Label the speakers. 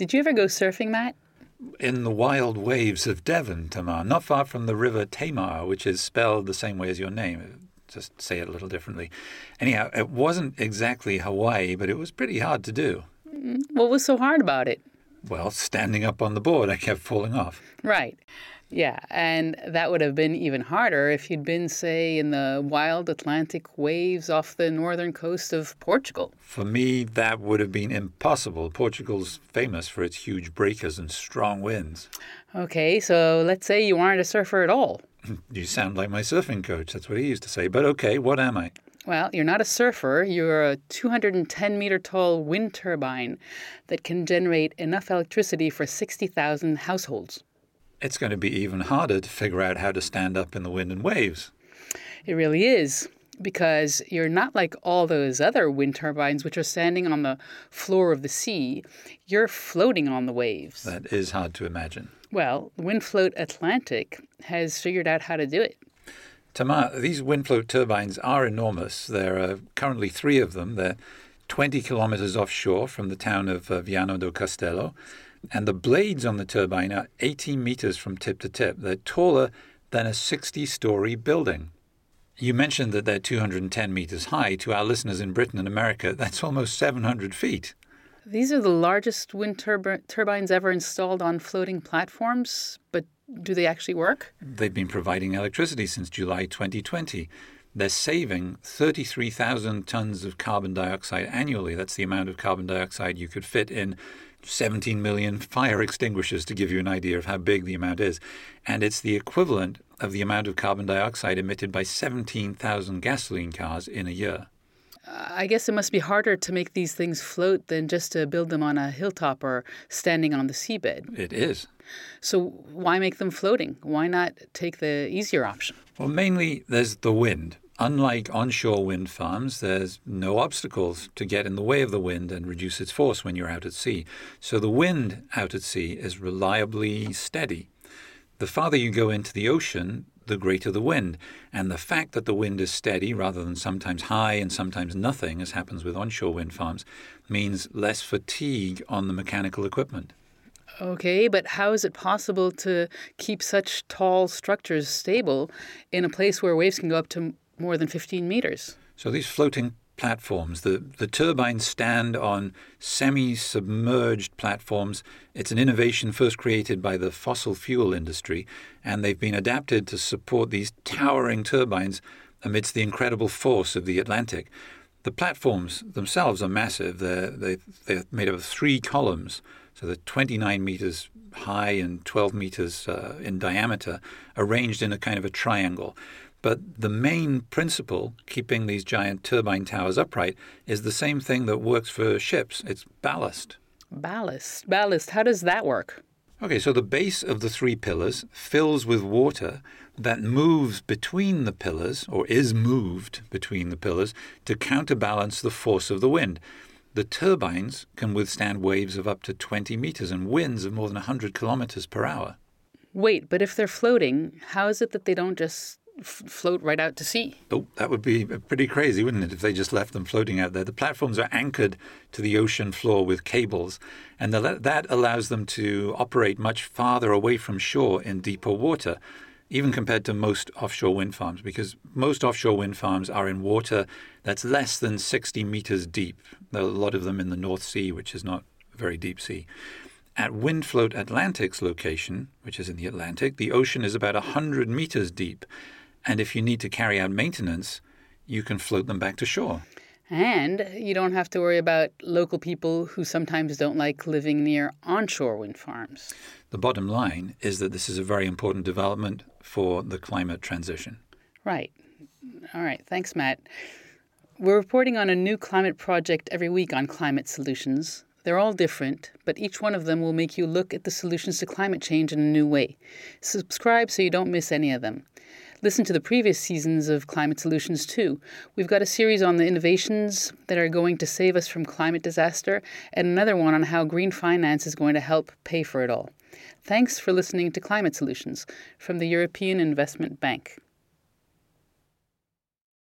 Speaker 1: Did you ever go surfing, Matt?
Speaker 2: In the wild waves of Devon, Tamar, not far from the river Tamar, which is spelled the same way as your name. Just say it a little differently. Anyhow, it wasn't exactly Hawaii, but it was pretty hard to do. Mm-hmm.
Speaker 1: What was so hard about it?
Speaker 2: Well, standing up on the board, I kept falling off.
Speaker 1: Right. Yeah, and that would have been even harder if you'd been, say, in the wild Atlantic waves off the northern coast of Portugal.
Speaker 2: For me, that would have been impossible. Portugal's famous for its huge breakers and strong winds.
Speaker 1: Okay, so let's say you aren't a surfer at all.
Speaker 2: You sound like my surfing coach. That's what he used to say. But okay, what am I?
Speaker 1: Well, you're not a surfer. You're a 210 meter tall wind turbine that can generate enough electricity for 60,000 households.
Speaker 2: It's going to be even harder to figure out how to stand up in the wind and waves.
Speaker 1: It really is, because you're not like all those other wind turbines which are standing on the floor of the sea. You're floating on the waves.
Speaker 2: That is hard to imagine.
Speaker 1: Well, Windfloat Atlantic has figured out how to do it.
Speaker 2: Tamar, these Windfloat turbines are enormous. There are currently three of them. They're 20 kilometers offshore from the town of uh, Viana do Castelo. And the blades on the turbine are 18 meters from tip to tip. They're taller than a 60 story building. You mentioned that they're 210 meters high. To our listeners in Britain and America, that's almost 700 feet.
Speaker 1: These are the largest wind turb- turbines ever installed on floating platforms, but do they actually work?
Speaker 2: They've been providing electricity since July 2020. They're saving 33,000 tons of carbon dioxide annually. That's the amount of carbon dioxide you could fit in 17 million fire extinguishers to give you an idea of how big the amount is. And it's the equivalent of the amount of carbon dioxide emitted by 17,000 gasoline cars in a year.
Speaker 1: I guess it must be harder to make these things float than just to build them on a hilltop or standing on the seabed.
Speaker 2: It is.
Speaker 1: So, why make them floating? Why not take the easier option?
Speaker 2: Well, mainly there's the wind. Unlike onshore wind farms, there's no obstacles to get in the way of the wind and reduce its force when you're out at sea. So the wind out at sea is reliably steady. The farther you go into the ocean, the greater the wind. And the fact that the wind is steady rather than sometimes high and sometimes nothing, as happens with onshore wind farms, means less fatigue on the mechanical equipment.
Speaker 1: Okay, but how is it possible to keep such tall structures stable in a place where waves can go up to more than 15 meters?
Speaker 2: So these floating platforms, the, the turbines stand on semi submerged platforms. It's an innovation first created by the fossil fuel industry, and they've been adapted to support these towering turbines amidst the incredible force of the Atlantic. The platforms themselves are massive. They're, they, they're made up of three columns, so they're 29 meters high and 12 meters uh, in diameter, arranged in a kind of a triangle. But the main principle keeping these giant turbine towers upright is the same thing that works for ships it's ballast.
Speaker 1: Ballast. Ballast. How does that work?
Speaker 2: Okay, so the base of the three pillars fills with water that moves between the pillars, or is moved between the pillars, to counterbalance the force of the wind. The turbines can withstand waves of up to 20 meters and winds of more than 100 kilometers per hour.
Speaker 1: Wait, but if they're floating, how is it that they don't just f- float right out to sea?
Speaker 2: Oh, that would be pretty crazy, wouldn't it, if they just left them floating out there? The platforms are anchored to the ocean floor with cables, and the, that allows them to operate much farther away from shore in deeper water, even compared to most offshore wind farms, because most offshore wind farms are in water that's less than 60 meters deep. There are a lot of them in the North Sea, which is not very deep sea. At Windfloat Atlantic's location, which is in the Atlantic, the ocean is about 100 meters deep. And if you need to carry out maintenance, you can float them back to shore.
Speaker 1: And you don't have to worry about local people who sometimes don't like living near onshore wind farms.
Speaker 2: The bottom line is that this is a very important development for the climate transition.
Speaker 1: Right. All right. Thanks, Matt. We're reporting on a new climate project every week on climate solutions. They're all different, but each one of them will make you look at the solutions to climate change in a new way. Subscribe so you don't miss any of them. Listen to the previous seasons of Climate Solutions too. We've got a series on the innovations that are going to save us from climate disaster, and another one on how green finance is going to help pay for it all. Thanks for listening to Climate Solutions from the European Investment Bank.